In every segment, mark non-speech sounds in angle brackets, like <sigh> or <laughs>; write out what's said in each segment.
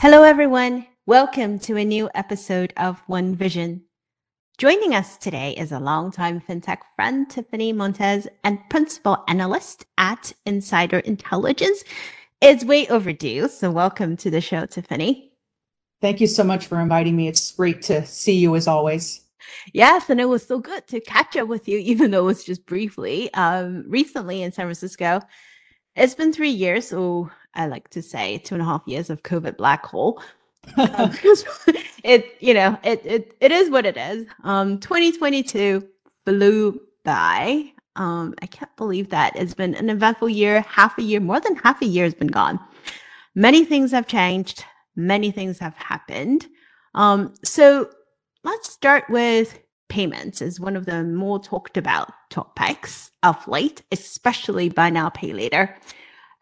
Hello, everyone. Welcome to a new episode of One Vision. Joining us today is a longtime fintech friend, Tiffani Montez, and principal analyst at Insider Intelligence. It's way overdue. So, welcome to the show, Tiffani. Thank you so much for inviting me. It's great to see you as always. Yes, and it was so good to catch up with you, even though it was just briefly. Um, recently in San Francisco, it's been three years, so I like to say two and a half years of COVID black hole. um, <laughs> it you know it it it is what it is. Um, 2022 flew by. Um, I can't believe that it's been an eventful year. Half a year, more than half a year has been gone. Many things have changed. Many things have happened. Um, so let's start with payments is one of the more talked about topics of late, especially buy now, pay later.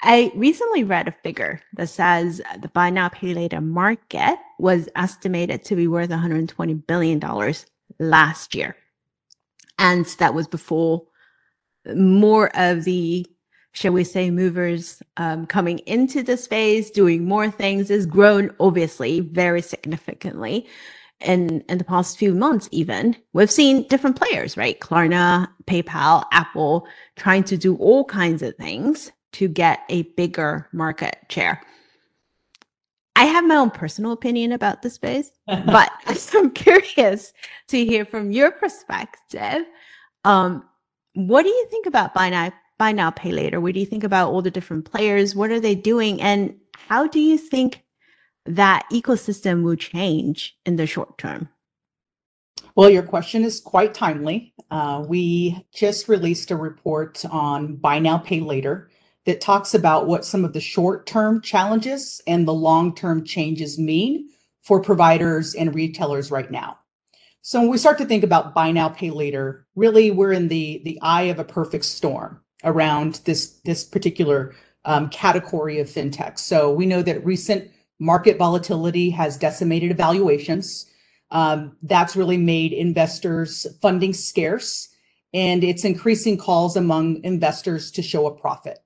I recently read a figure that says the buy now, pay later market was estimated to be worth $120 billion last year. And that was before more of the, shall we say, movers um, coming into the space, doing more things, has grown obviously very significantly in in the past few months even. We've seen different players right? Klarna paypal apple trying to do all kinds of things to get a bigger market share. I have my own personal opinion about the space <laughs> but <laughs> i'm curious to hear from your perspective. Um, what do you think about buy now buy now pay later? What do you think about all the different players? What are they doing? And how do you think that ecosystem will change in the short term? Well, your question is quite timely. Uh, we just released a report on buy now, pay later that talks about what some of the short term challenges and the long term changes mean for providers and retailers right now. So when we start to think about buy now, pay later, really we're in the, the eye of a perfect storm around this, this particular um, category of fintech. So we know that recent market volatility has decimated evaluations. Um, that's really made investors funding scarce, and it's increasing calls among investors to show a profit.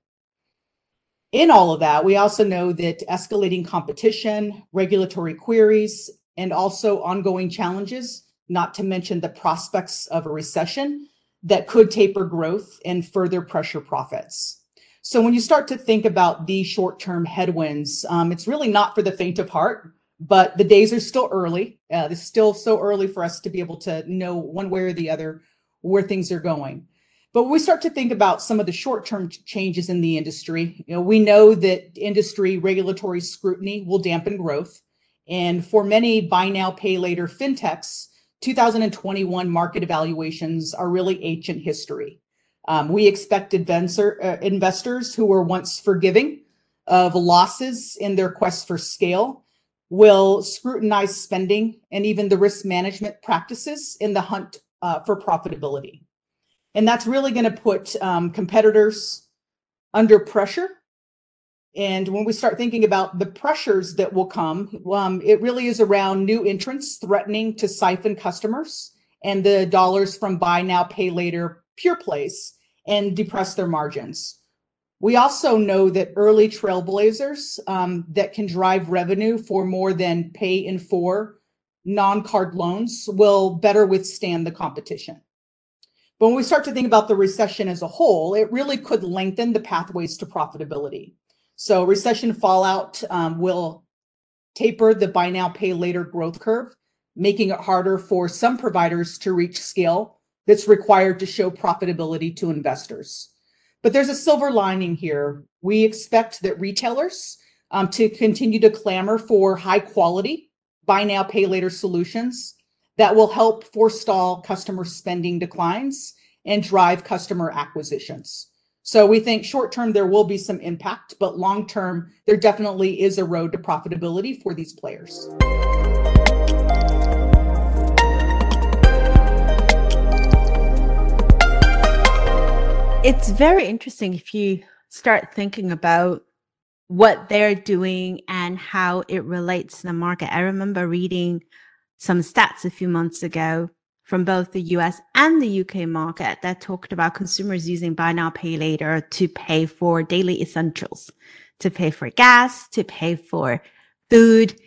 In all of that, we also know that escalating competition, regulatory queries, and also ongoing challenges, not to mention the prospects of a recession that could taper growth and further pressure profits. So when you start to think about these short-term headwinds, um, it's really not for the faint of heart, but the days are still early. Uh, it's still so early for us to be able to know one way or the other where things are going. But we start to think about some of the short-term changes in the industry, you know, we know that industry regulatory scrutiny will dampen growth. And for many buy now, pay later fintechs, 2021 market evaluations are really ancient history. Um, we expect adventure, uh, investors who were once forgiving of losses in their quest for scale will scrutinize spending and even the risk management practices in the hunt uh, for profitability. And that's really going to put um, competitors under pressure. And when we start thinking about the pressures that will come, um, it really is around new entrants threatening to siphon customers and the dollars from buy now, pay later pure plays and depress their margins. We also know that early trailblazers um, that can drive revenue for more than pay in four non-card loans will better withstand the competition. When we start to think about the recession as a whole, it really could lengthen the pathways to profitability. So recession fallout um, will taper the buy now, pay later growth curve, making it harder for some providers to reach scale that's required to show profitability to investors. But there's a silver lining here. We expect that retailers um, to continue to clamor for high quality buy now, pay later solutions that will help forestall customer spending declines and drive customer acquisitions. So we think short term there will be some impact, but long term there definitely is a road to profitability for these players. it's very interesting if you start thinking about what they're doing and how it relates to the market. I remember reading some stats a few months ago from both the US and the UK market that talked about consumers using buy now, pay later to pay for daily essentials, to pay for gas, to pay for food.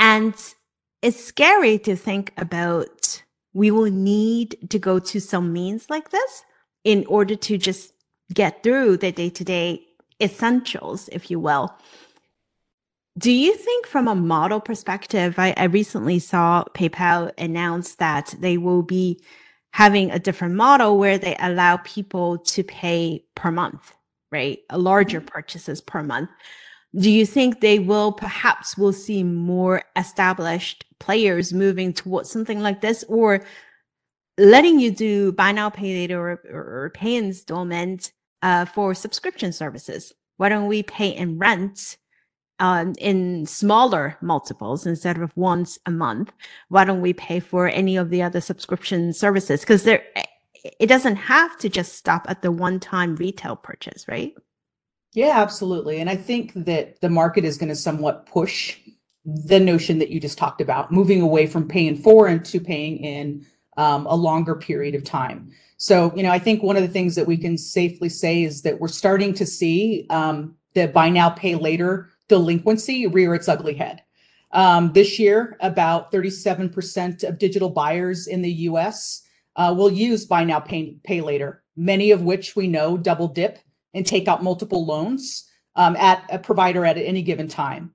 And it's scary to think about we will need to go to some means like this in order to just get through the day to day essentials, if you will. Do you think, from a model perspective, I, I, recently saw PayPal announce that they will be having a different model where they allow people to pay per month, right? A larger mm-hmm. purchases per month. Do you think they will perhaps will see more established players moving towards something like this or letting you do buy now, pay later or, or pay installment uh, for subscription services? Why don't we pay in rent um, in smaller multiples instead of once a month. Why don't we pay for any of the other subscription services? Because there, it doesn't have to just stop at the one-time retail purchase, right? Yeah, absolutely. And I think that the market is going to somewhat push the notion that you just talked about, moving away from paying for into paying in um, a longer period of time. So, you know, I think one of the things that we can safely say is that we're starting to see um, the buy now, pay later delinquency rear its ugly head. Um, this year, about 37% of digital buyers in the US uh, will use buy now, pay, pay later, many of which we know double dip and take out multiple loans um, at a provider at any given time.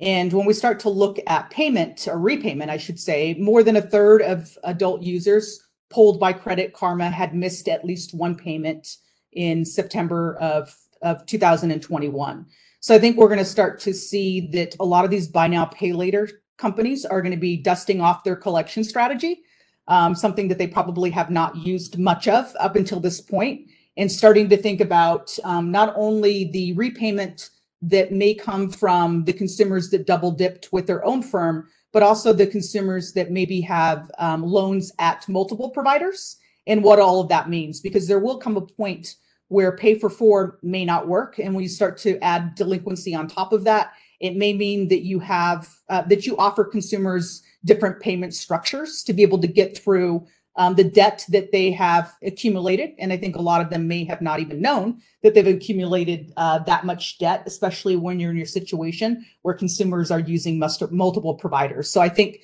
And when we start to look at payment or repayment, I should say, more than a third of adult users polled by Credit Karma had missed at least one payment in September of, of 2021. So I think we're going to start to see that a lot of these buy now, pay later companies are going to be dusting off their collection strategy, um, something that they probably have not used much of up until this point, and starting to think about um, not only the repayment that may come from the consumers that double dipped with their own firm, but also the consumers that maybe have um, loans at multiple providers and what all of that means, because there will come a point where pay for four may not work. And when you start to add delinquency on top of that, it may mean that you have uh, that you offer consumers different payment structures to be able to get through um, the debt that they have accumulated. And I think a lot of them may have not even known that they've accumulated uh, that much debt, especially when you're in your situation where consumers are using multiple providers. So I think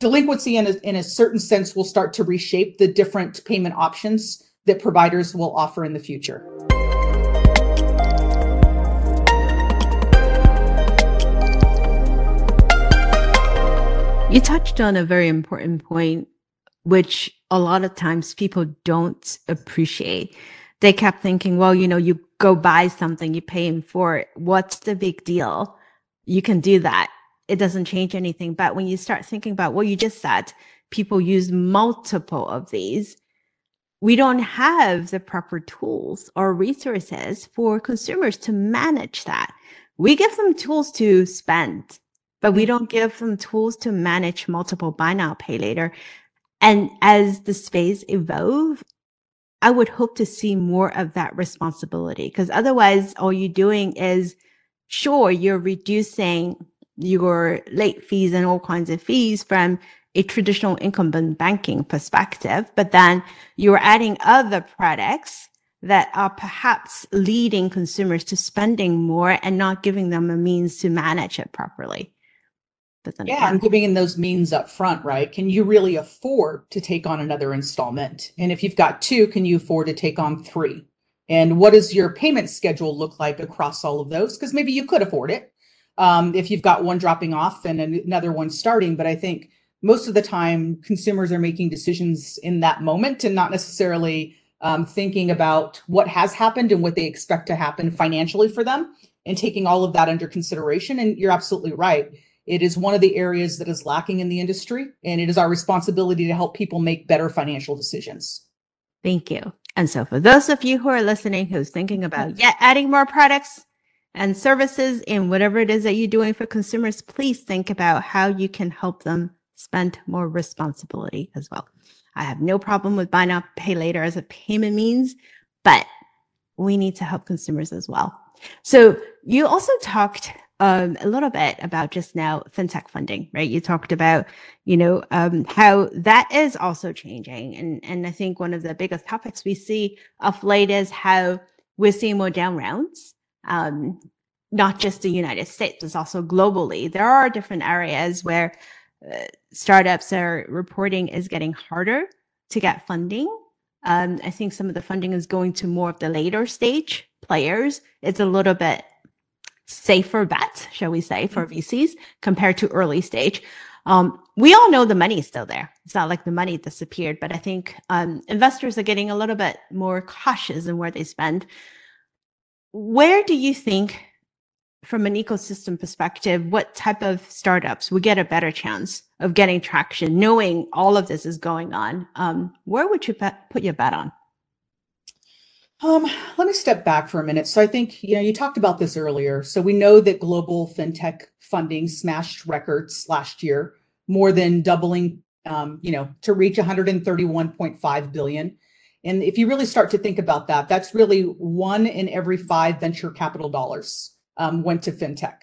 delinquency in a, in a certain sense will start to reshape the different payment options that providers will offer in the future. You touched on a very important point, which a lot of times people don't appreciate. They kept thinking, well, you know, you go buy something, you pay in for it. What's the big deal? You can do that. It doesn't change anything. But when you start thinking about what you just said, people use multiple of these we don't have the proper tools or resources for consumers to manage that. We give them tools to spend, but we mm-hmm. don't give them tools to manage multiple buy now, pay later. And as the space evolve, I would hope to see more of that responsibility because otherwise all you're doing is sure you're reducing your late fees and all kinds of fees from a traditional incumbent banking perspective, but then you're adding other products that are perhaps leading consumers to spending more and not giving them a means to manage it properly. But then yeah, again, giving in those means up front, right? Can you really afford to take on another installment? And if you've got two, can you afford to take on three? And what does your payment schedule look like across all of those? Because maybe you could afford it um, if you've got one dropping off and another one starting. But I think most of the time consumers are making decisions in that moment and not necessarily um, thinking about what has happened and what they expect to happen financially for them and taking all of that under consideration. And you're absolutely right. It is one of the areas that is lacking in the industry, and it is our responsibility to help people make better financial decisions. Thank you. And so, for those of you who are listening who's thinking about yet adding more products and services in whatever it is that you're doing for consumers, please think about how you can help them spend more responsibility as well. I have no problem with buy now, pay later as a payment means, but we need to help consumers as well. So you also talked um, a little bit about just now fintech funding, right? You talked about, you know, um, how that is also changing, and and I think one of the biggest topics we see of late is how we're seeing more down rounds. Um, not just the United States, it's also globally. There are different areas where startups are reporting is getting harder to get funding. Um, I think some of the funding is going to more of the later stage players. It's a little bit safer bet, shall we say, for mm-hmm. VCs compared to early stage. Um, we all know the money is still there. It's not like the money disappeared, but I think um, investors are getting a little bit more cautious in where they spend. Where do you think from an ecosystem perspective, what type of startups would get a better chance of getting traction, knowing all of this is going on? Um, where would you bet, put your bet on? Um, let me step back for a minute. So I think you know you talked about this earlier. So we know that global fintech funding smashed records last year, more than doubling, um, you know, to reach 131.5 billion. And if you really start to think about that, that's really one in every five venture capital dollars um, went to fintech.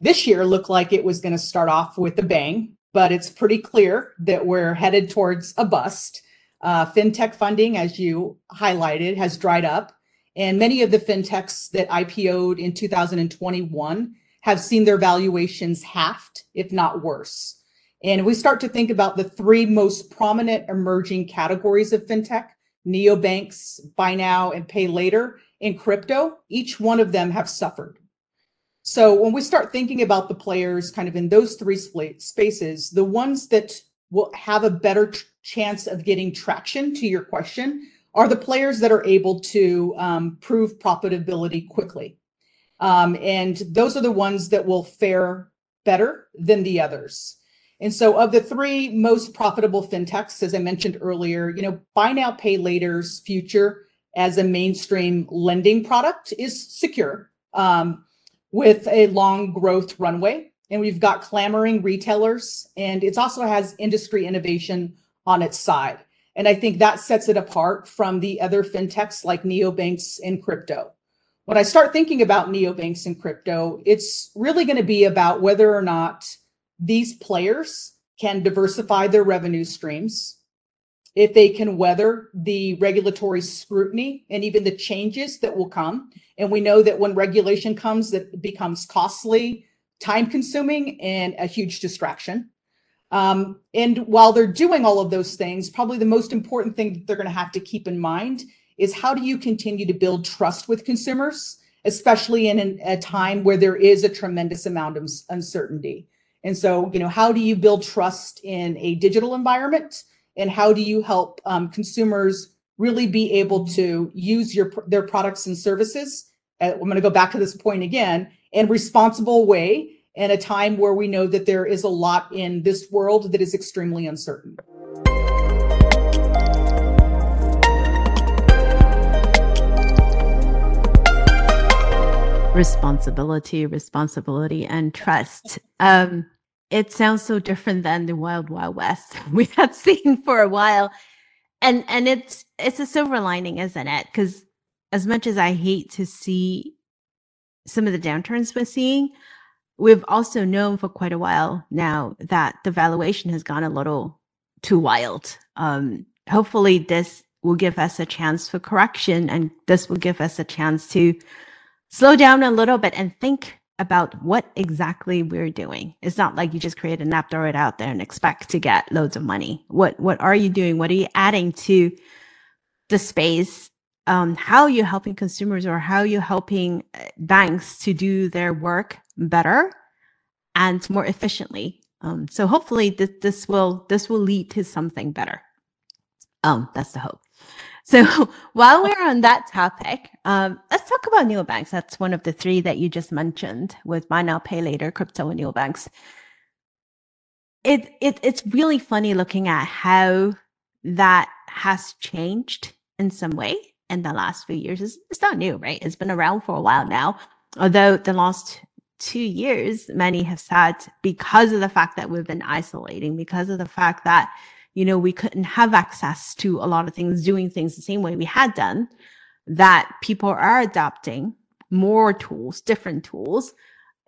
This year looked like it was going to start off with a bang, but it's pretty clear that we're headed towards a bust. Uh, fintech funding, as you highlighted, has dried up, and many of the fintechs that IPO'd in 2021 have seen their valuations halved, if not worse. And we start to think about the three most prominent emerging categories of fintech neobanks, buy now and pay later, and crypto. Each one of them have suffered. So when we start thinking about the players kind of in those three spaces, the ones that will have a better chance of getting traction to your question are the players that are able to um, prove profitability quickly. Um, and those are the ones that will fare better than the others. And so of the three most profitable fintechs, as I mentioned earlier, you know, buy now, pay later's future as a mainstream lending product is secure. Um, with a long growth runway. And we've got clamoring retailers, and it also has industry innovation on its side. And I think that sets it apart from the other fintechs like neobanks and crypto. When I start thinking about neobanks and crypto, it's really going to be about whether or not these players can diversify their revenue streams, if they can weather the regulatory scrutiny and even the changes that will come. And we know that when regulation comes, that becomes costly, time consuming, and a huge distraction. Um, and while they're doing all of those things, probably the most important thing that they're going to have to keep in mind is how do you continue to build trust with consumers, especially in an, a time where there is a tremendous amount of uncertainty. And so, you know, how do you build trust in a digital environment? And how do you help um, consumers really be able to use your their products and services? Uh, i'm going to go back to this point again in responsible way in a time where we know that there is a lot in this world that is extremely uncertain. Responsibility responsibility and trust. Um it sounds so different than the wild wild west <laughs> we had seen for a while. And and it's it's a silver lining isn't it? Because as much as i hate to see some of the downturns we're seeing we've also known for quite a while now that the valuation has gone a little too wild. Um hopefully this will give us a chance for correction and this will give us a chance to slow down a little bit and think about what exactly we're doing. It's not like you just create an app, throw it out there and expect to get loads of money. What what are you doing? What are you adding to the space? Um, how are you helping consumers or how are you helping uh, banks to do their work better and more efficiently? Um, so hopefully th- this will this will lead to something better. Um, that's the hope. So <laughs> while we're on that topic, um, let's talk about neobanks. That's one of the three that you just mentioned with buy now, pay later, crypto and neobanks. It, it it's really funny looking at how that has changed in some way in the last few years. It's, it's not new, right? It's been around for a while now. Although the last two years, many have said because of the fact that we've been isolating, because of the fact that you know, we couldn't have access to a lot of things, doing things the same way we had done, that people are adopting more tools, different tools,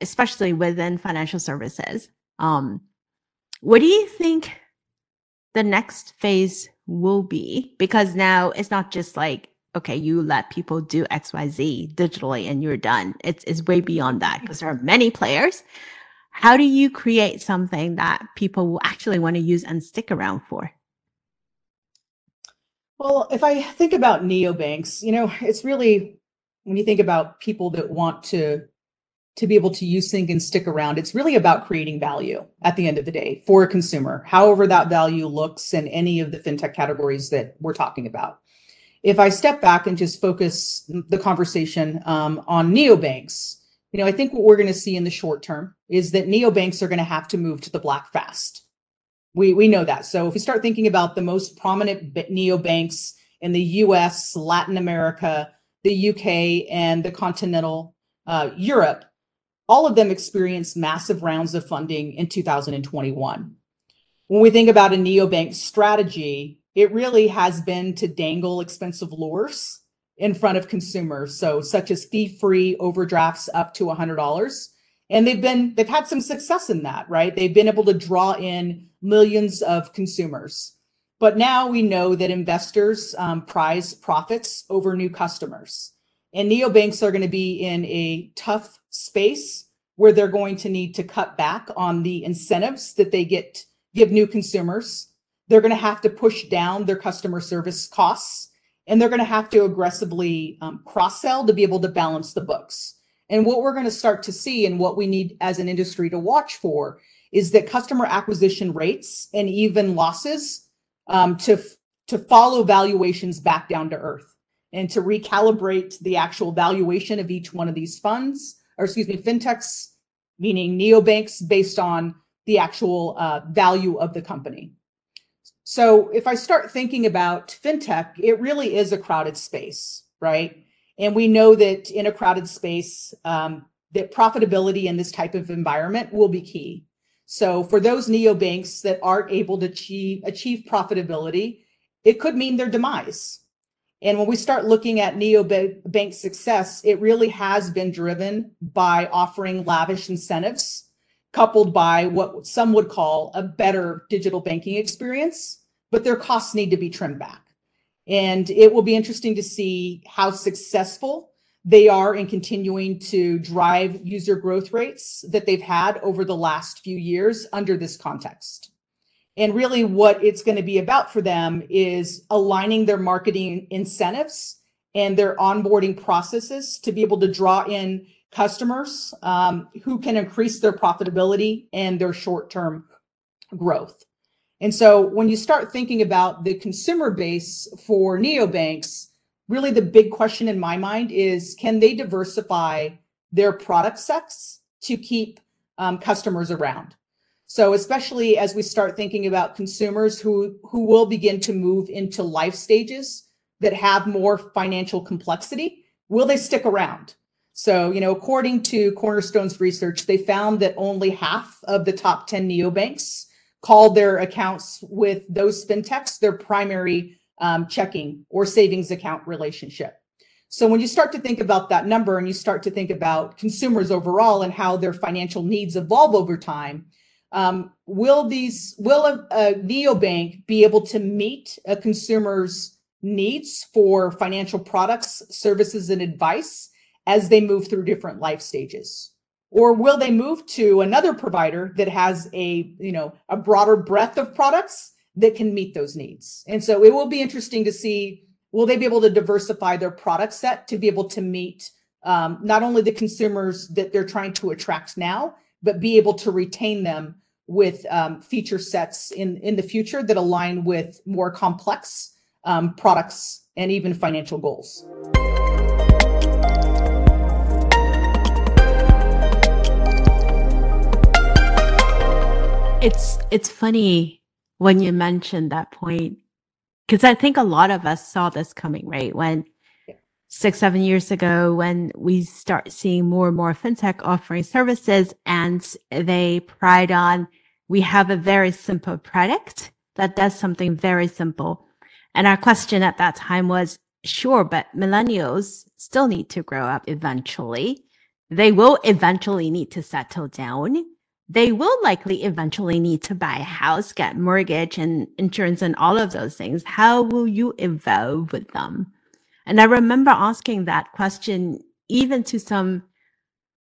especially within financial services. Um, what do you think the next phase will be? Because now it's not just like, okay, you let people do XYZ digitally and you're done. It's, it's way beyond that because there are many players. How do you create something that people will actually want to use and stick around for? Well, if I think about neobanks, you know, it's really when you think about people that want to to be able to use Sync and stick around, it's really about creating value at the end of the day for a consumer, however that value looks in any of the fintech categories that we're talking about. If I step back and just focus the conversation um, on neobanks, you know, I think what we're going to see in the short term is that neobanks are going to have to move to the black fast. We, we know that. So if we start thinking about the most prominent neobanks in the US, Latin America, the UK, and the continental uh, Europe, all of them experienced massive rounds of funding in 2021. When we think about a neobank strategy, it really has been to dangle expensive lures in front of consumers. So such as fee-free overdrafts up to $100. And they've been, they've had some success in that, right? They've been able to draw in millions of consumers. But now we know that investors um, prize profits over new customers. And neobanks are going to be in a tough space where they're going to need to cut back on the incentives that they get give new consumers. They're going to have to push down their customer service costs and they're going to have to aggressively um, cross sell to be able to balance the books. And what we're going to start to see and what we need as an industry to watch for is that customer acquisition rates and even losses um, to, to follow valuations back down to earth and to recalibrate the actual valuation of each one of these funds, or excuse me, fintechs, meaning neobanks based on the actual uh, value of the company. So if I start thinking about fintech, it really is a crowded space, right? And we know that in a crowded space, um, that profitability in this type of environment will be key. So for those neobanks that aren't able to achieve, achieve profitability, it could mean their demise. And when we start looking at neobank success, it really has been driven by offering lavish incentives coupled by what some would call a better digital banking experience, but their costs need to be trimmed back. And it will be interesting to see how successful they are in continuing to drive user growth rates that they've had over the last few years under this context. And really, what it's going to be about for them is aligning their marketing incentives and their onboarding processes to be able to draw in customers um, who can increase their profitability and their short term growth. And so, when you start thinking about the consumer base for neobanks, really the big question in my mind is can they diversify their product sets to keep um, customers around? So especially as we start thinking about consumers who, who will begin to move into life stages that have more financial complexity, will they stick around? So, you know, according to Cornerstone's research, they found that only half of the top 10 neobanks called their accounts with those fintechs their primary um, checking or savings account relationship. So when you start to think about that number and you start to think about consumers overall and how their financial needs evolve over time, um, will these will a, a neobank be able to meet a consumer's needs for financial products, services, and advice as they move through different life stages? Or will they move to another provider that has a you know a broader breadth of products that can meet those needs. And so it will be interesting to see will they be able to diversify their product set to be able to meet um, not only the consumers that they're trying to attract now, but be able to retain them with um, feature sets in, in the future that align with more complex um, products and even financial goals. It's it's funny when you mentioned that point, because I think a lot of us saw this coming, right? When six, seven years ago, when we start seeing more and more fintech offering services and they pride on, we have a very simple product that does something very simple. And our question at that time was, sure, but millennials still need to grow up eventually. They will eventually need to settle down they will likely eventually need to buy a house, get mortgage and insurance and all of those things. How will you evolve with them? And I remember asking that question even to some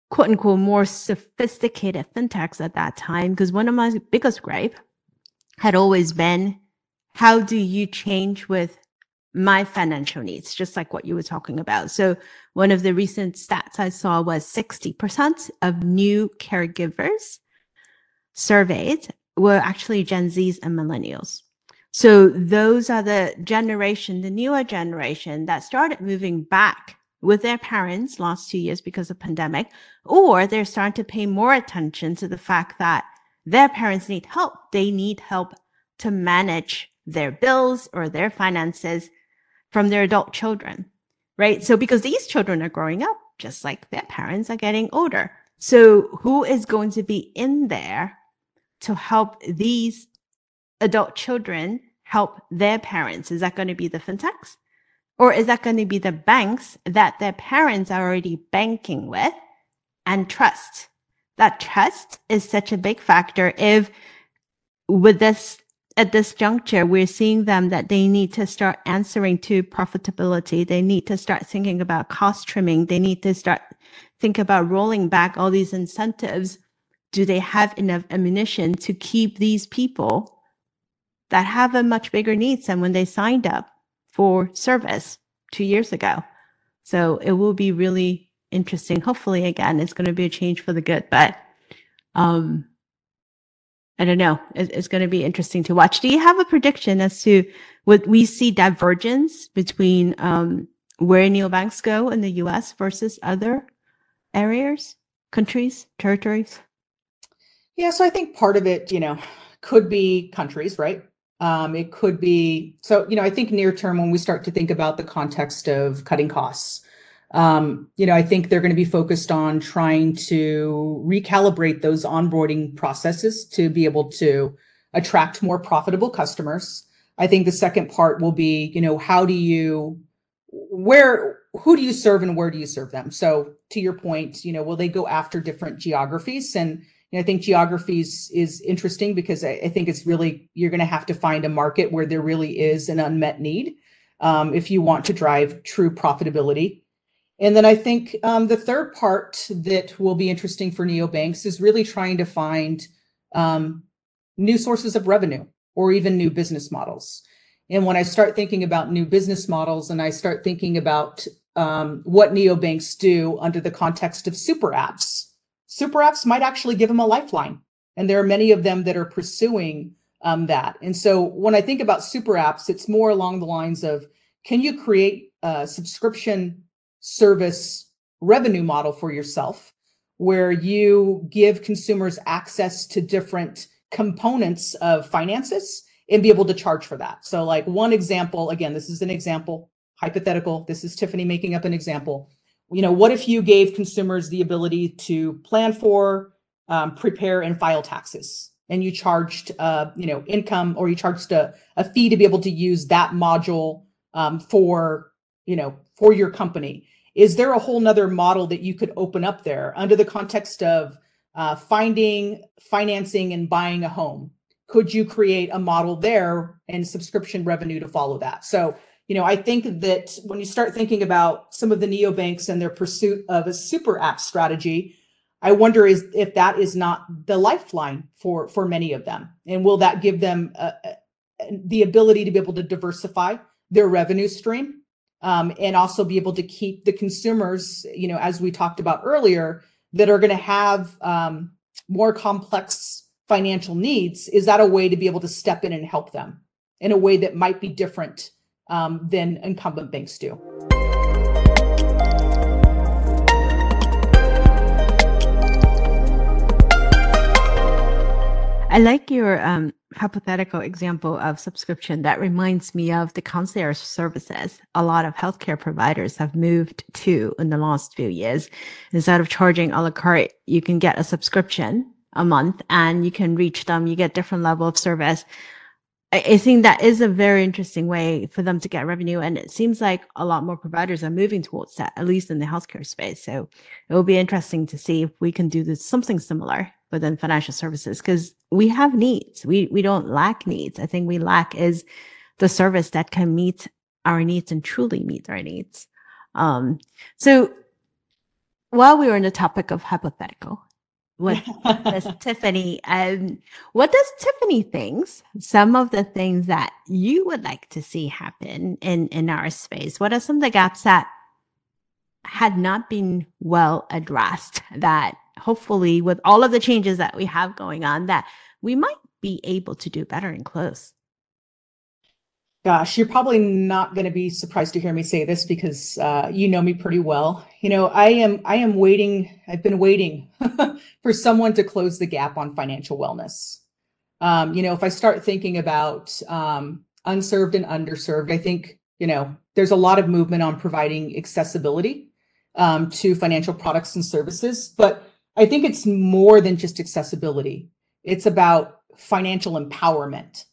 quote unquote more sophisticated fintechs at that time, because one of my biggest gripe had always been how do you change with my financial needs, just like what you were talking about. So one of the recent stats I saw was 60% of new caregivers surveyed were actually Gen Zs and millennials. So those are the generation, the newer generation that started moving back with their parents last two years because of pandemic, or they're starting to pay more attention to the fact that their parents need help. They need help to manage their bills or their finances from their adult children, right? So because these children are growing up just like their parents are getting older. So who is going to be in there to help these adult children help their parents? Is that going to be the fintechs? Or is that going to be the banks that their parents are already banking with and trust? That trust is such a big factor. If with this, at this juncture, we're seeing them that they need to start answering to profitability. They need to start thinking about cost trimming. They need to start think about rolling back all these incentives. Do they have enough ammunition to keep these people that have a much bigger needs than when they signed up? for service two years ago. So it will be really interesting. Hopefully, again, it's going to be a change for the good, but um, I don't know. it's going to be interesting to watch. Do you have a prediction as to what we see divergence between um, where neobanks go in the US versus other areas, countries, territories? Yeah, so I think part of it, you know, could be countries, right? Um, it could be so, you know, I think near term when we start to think about the context of cutting costs, um, you know, I think they're going to be focused on trying to recalibrate those onboarding processes to be able to attract more profitable customers. I think the second part will be, you know, how do you, where, who do you serve and where do you serve them? So to your point, you know, will they go after different geographies and I think geography is, is interesting because I, I, think it's really, you're going to have to find a market where there really is an unmet need um, if you want to drive true profitability. And then I think um, the third part that will be interesting for neobanks is really trying to find um, new sources of revenue or even new business models. And when I start thinking about new business models and I start thinking about um, what neobanks do under the context of super apps, super apps might actually give them a lifeline. And there are many of them that are pursuing um, that. And so when I think about super apps, it's more along the lines of can you create a subscription service revenue model for yourself where you give consumers access to different components of finances and be able to charge for that. So, like one example, again, this is an example, hypothetical. This is Tiffani making up an example you know, what if you gave consumers the ability to plan for, um, prepare, and file taxes, and you charged, uh, you know, income or you charged a, a fee to be able to use that module um, for, you know, for your company? Is there a whole nother model that you could open up there under the context of uh, finding, financing, and buying a home? Could you create a model there and subscription revenue to follow that? So you know, I think that when you start thinking about some of the neobanks and their pursuit of a super app strategy, I wonder is if that is not the lifeline for for many of them, and will that give them uh, uh the ability to be able to diversify their revenue stream, um, and also be able to keep the consumers, you know, as we talked about earlier, that are going to have um, more complex financial needs. Is that a way to be able to step in and help them in a way that might be different? um, than incumbent banks do. I like your um, hypothetical example of subscription. That reminds me of the concierge services a lot of healthcare providers have moved to in the last few years. Instead of charging a la carte, you can get a subscription a month and you can reach them. You get different level of service. I think that is a very interesting way for them to get revenue. And it seems like a lot more providers are moving towards that, at least in the healthcare space. So it will be interesting to see if we can do this, something similar within financial services because we have needs. We, we don't lack needs. I think we lack is the service that can meet our needs and truly meet our needs. Um, so while we were on the topic of hypothetical, what does <laughs> Tiffani, um, what does Tiffani thinks some of the things that you would like to see happen in, in our space? What are some of the gaps that had not been well addressed that hopefully with all of the changes that we have going on that we might be able to do better and close? Gosh, you're probably not going to be surprised to hear me say this because uh, you know me pretty well. You know, I am I am waiting. I've been waiting <laughs> for someone to close the gap on financial wellness. Um, you know, if I start thinking about um, unserved and underserved, I think you know there's a lot of movement on providing accessibility um, to financial products and services, but I think it's more than just accessibility. It's about financial empowerment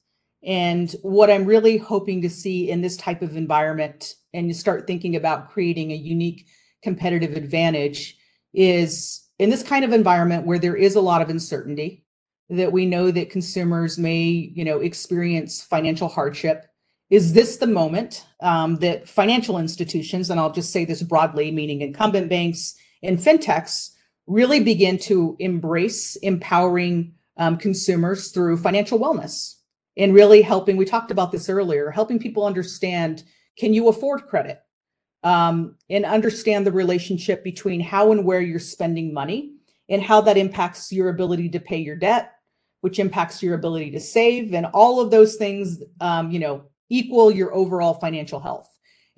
and what I'm really hoping to see in this type of environment, and you start thinking about creating a unique competitive advantage, is in this kind of environment where there is a lot of uncertainty, that we know that consumers may, you know, experience financial hardship. Is this the moment um, that financial institutions, and I'll just say this broadly, meaning incumbent banks and fintechs, really begin to embrace empowering um, consumers through financial wellness? and really helping we talked about this earlier helping people understand can you afford credit um, and understand the relationship between how and where you're spending money and how that impacts your ability to pay your debt which impacts your ability to save and all of those things um, you know equal your overall financial health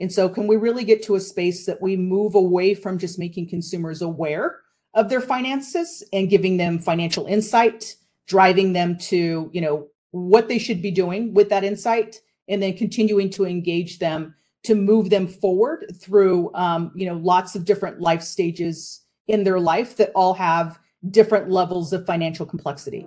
and so can we really get to a space that we move away from just making consumers aware of their finances and giving them financial insight driving them to you know what they should be doing with that insight and then continuing to engage them to move them forward through um, you know lots of different life stages in their life that all have different levels of financial complexity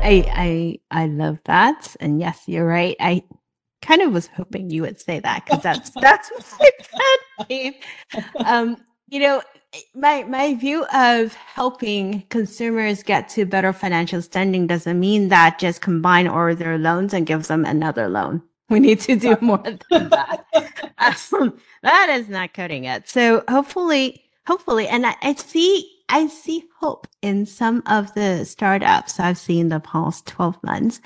I I I love that, and yes, you're right. I kind of was hoping you would say that because that's <laughs> that's my pet peeve. Um, you know, my my view of helping consumers get to better financial standing doesn't mean that just combine all their loans and give them another loan. We need to do more than that. <laughs> um, that is not cutting it. So hopefully, hopefully, and I, I see I see hope in some of the startups I've seen the past 12 months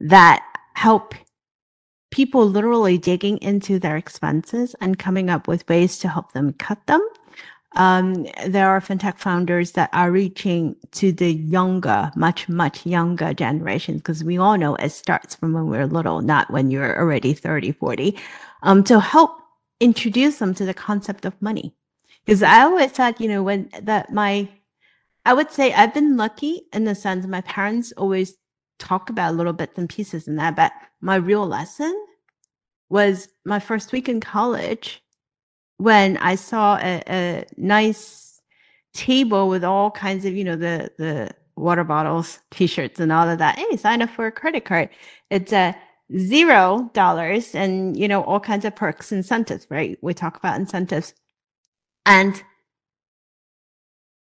that help people literally digging into their expenses and coming up with ways to help them cut them um, there are fintech founders that are reaching to the younger, much, much younger generations, because we all know it starts from when we're little, not when you're already 30, 40, um, to help introduce them to the concept of money. Because I always thought, you know, when that my, I would say I've been lucky in the sense my parents always talk about little bits and pieces in that, but my real lesson was my first week in college when I saw a, a nice table with all kinds of, you know, the the water bottles, <laughs> t-shirts, and all of that. Hey, sign up for a credit card. It's a zero dollars and you know all kinds of perks incentives right we talk about incentives and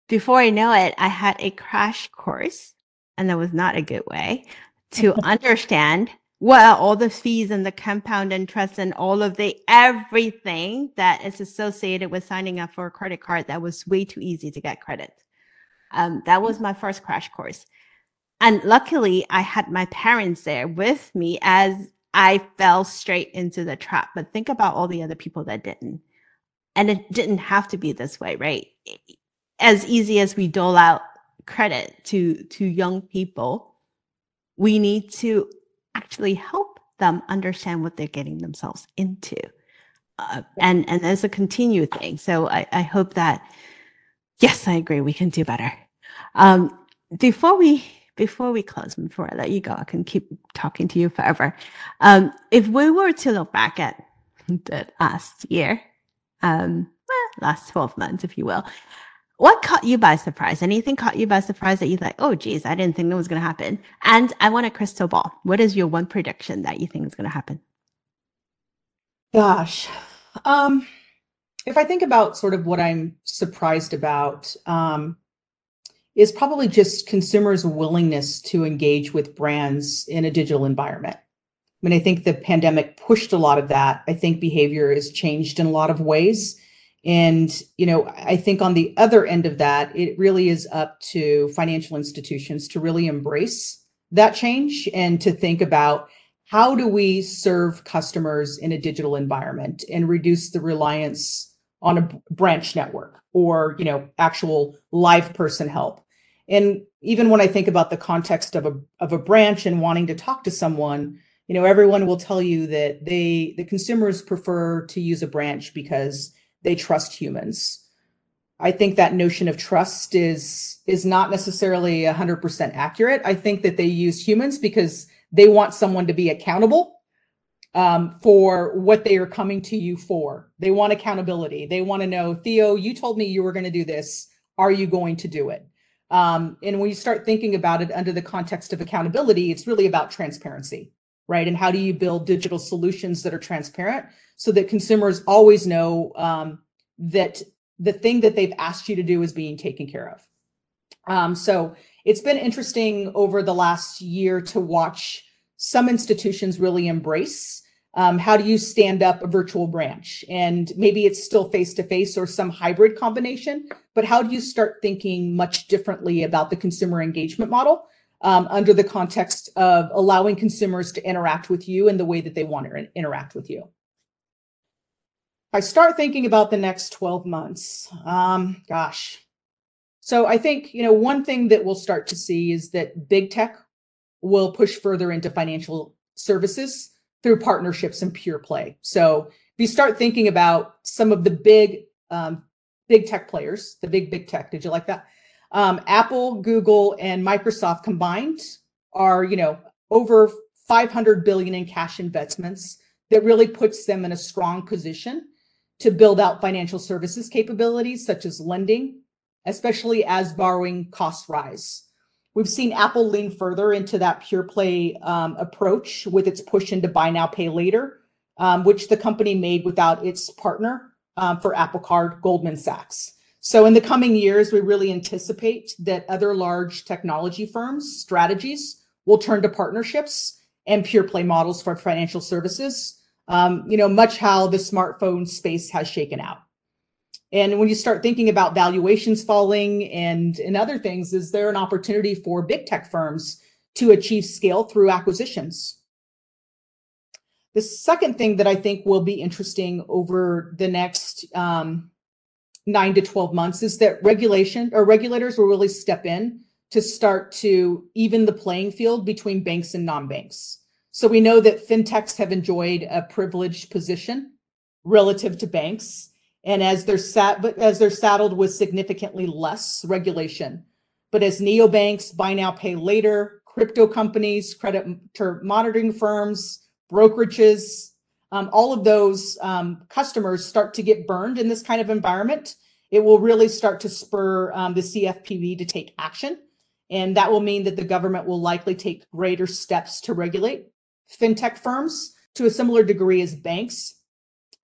before i know it i had a crash course and that was not a good way to <laughs> understand well, all the fees and the compound interest and all of the everything that is associated with signing up for a credit card that was way too easy to get credit. Um, that was my first crash course. And luckily, I had my parents there with me as I fell straight into the trap. But think about all the other people that didn't. And it didn't have to be this way, right? As easy as we dole out credit to to young people, we need to actually help them understand what they're getting themselves into. Uh, and and as a continued thing. So I, I hope that yes, I agree, we can do better. Um, before we before we close, before I let you go, I can keep talking to you forever. Um, if we were to look back at the last year, um, last 12 months, if you will, what caught you by surprise? Anything caught you by surprise that you thought, oh, geez, I didn't think that was going to happen? And I want a crystal ball. What is your one prediction that you think is going to happen? Gosh. Um, if I think about sort of what I'm surprised about, um, is probably just consumers' willingness to engage with brands in a digital environment. I mean, I think the pandemic pushed a lot of that. I think behavior has changed in a lot of ways. And, you know, I think on the other end of that, it really is up to financial institutions to really embrace that change and to think about how do we serve customers in a digital environment and reduce the reliance on a branch network or, you know, actual live person help. And even when I think about the context of a of a branch and wanting to talk to someone, you know, everyone will tell you that they the consumers prefer to use a branch because they trust humans. I think that notion of trust is is not necessarily 100% accurate. I think that they use humans because they want someone to be accountable um, for what they are coming to you for. They want accountability. They want to know, Theo, you told me you were going to do this. Are you going to do it? Um, and when you start thinking about it under the context of accountability, it's really about transparency, right? And how do you build digital solutions that are transparent so that consumers always know um, that the thing that they've asked you to do is being taken care of. Um, so it's been interesting over the last year to watch some institutions really embrace um, how do you stand up a virtual branch? And maybe it's still face to face or some hybrid combination, but how do you start thinking much differently about the consumer engagement model um, under the context of allowing consumers to interact with you in the way that they want to interact with you? I start thinking about the next 12 months. Um, gosh. So I think, you know, one thing that we'll start to see is that big tech will push further into financial services through partnerships and pure play. So if you start thinking about some of the big, um, big tech players, the big, big tech, did you like that? Um, Apple, Google, and Microsoft combined are, you know, over 500 billion in cash investments that really puts them in a strong position to build out financial services capabilities such as lending, especially as borrowing costs rise. We've seen Apple lean further into that pure play um, approach with its push into buy now, pay later, um, which the company made without its partner um, for Apple Card, Goldman Sachs. So in the coming years, we really anticipate that other large technology firms' strategies will turn to partnerships and pure play models for financial services. Um, you know, much how the smartphone space has shaken out. And when you start thinking about valuations falling and, and other things, is there an opportunity for big tech firms to achieve scale through acquisitions? The second thing that I think will be interesting over the next um, nine to 12 months is that regulation or regulators will really step in to start to even the playing field between banks and non-banks. So we know that fintechs have enjoyed a privileged position relative to banks and as they're sat as they're saddled with significantly less regulation but as neobanks buy now pay later crypto companies credit monitoring firms brokerages um, all of those um, customers start to get burned in this kind of environment it will really start to spur um, the cfpb to take action and that will mean that the government will likely take greater steps to regulate fintech firms to a similar degree as banks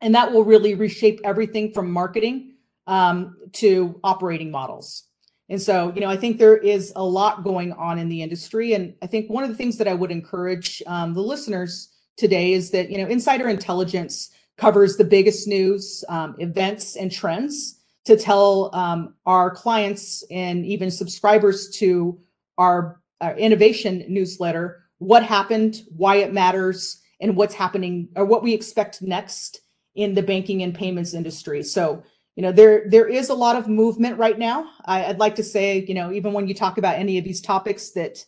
and that will really reshape everything from marketing um, to operating models. And so, you know, I think there is a lot going on in the industry. And I think one of the things that I would encourage um, the listeners today is that, you know, Insider Intelligence covers the biggest news, um, events, and trends to tell um, our clients and even subscribers to our, our innovation newsletter what happened, why it matters, and what's happening or what we expect next in the banking and payments industry. So, you know, there there is a lot of movement right now. I, I'd like to say, you know, even when you talk about any of these topics that,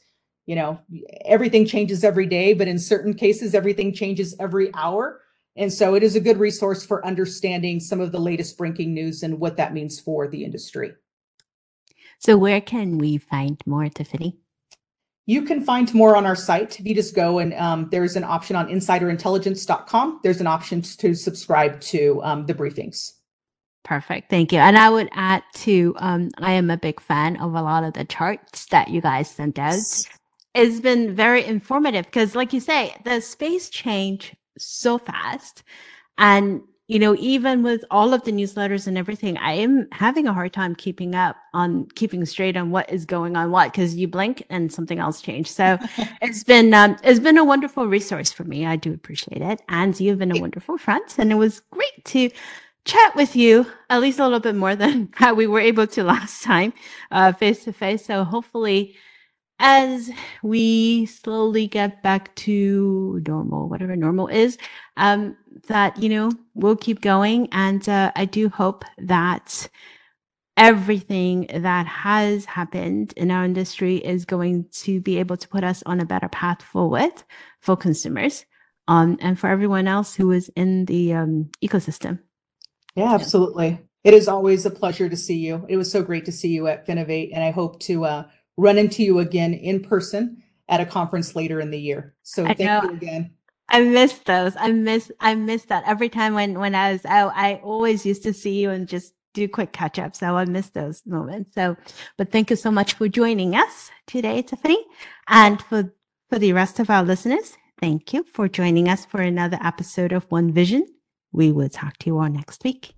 you know, everything changes every day, but in certain cases, everything changes every hour. And so it is a good resource for understanding some of the latest breaking news and what that means for the industry. So where can we find more, Tiffani? You can find more on our site. If you just go and um, there's an option on insiderintelligence.com, there's an option to subscribe to um, the briefings. Perfect. Thank you. And I would add to, um, I am a big fan of a lot of the charts that you guys sent out. It's been very informative because, like you say, the space change so fast. And you know, even with all of the newsletters and everything, I am having a hard time keeping up on keeping straight on what is going on what because you blink and something else changed. So <laughs> it's been um, it's been a wonderful resource for me. I do appreciate it, and you've been a wonderful friend, and it was great to chat with you at least a little bit more than <laughs> how we were able to last time, face to face. So hopefully as we slowly get back to normal, whatever normal is, um, that, you know, we'll keep going. And uh, I do hope that everything that has happened in our industry is going to be able to put us on a better path forward for consumers um, and for everyone else who is in the um, ecosystem. Yeah, absolutely. It is always a pleasure to see you. It was so great to see you at Finovate, and I hope to uh, run into you again in person at a conference later in the year. So I thank know. you again. I miss those. I miss I miss that every time when when I was out. I always used to see you and just do quick catch up. So I miss those moments. So, but thank you so much for joining us today, Tiffani, and for for the rest of our listeners. Thank you for joining us for another episode of One Vision. We will talk to you all next week.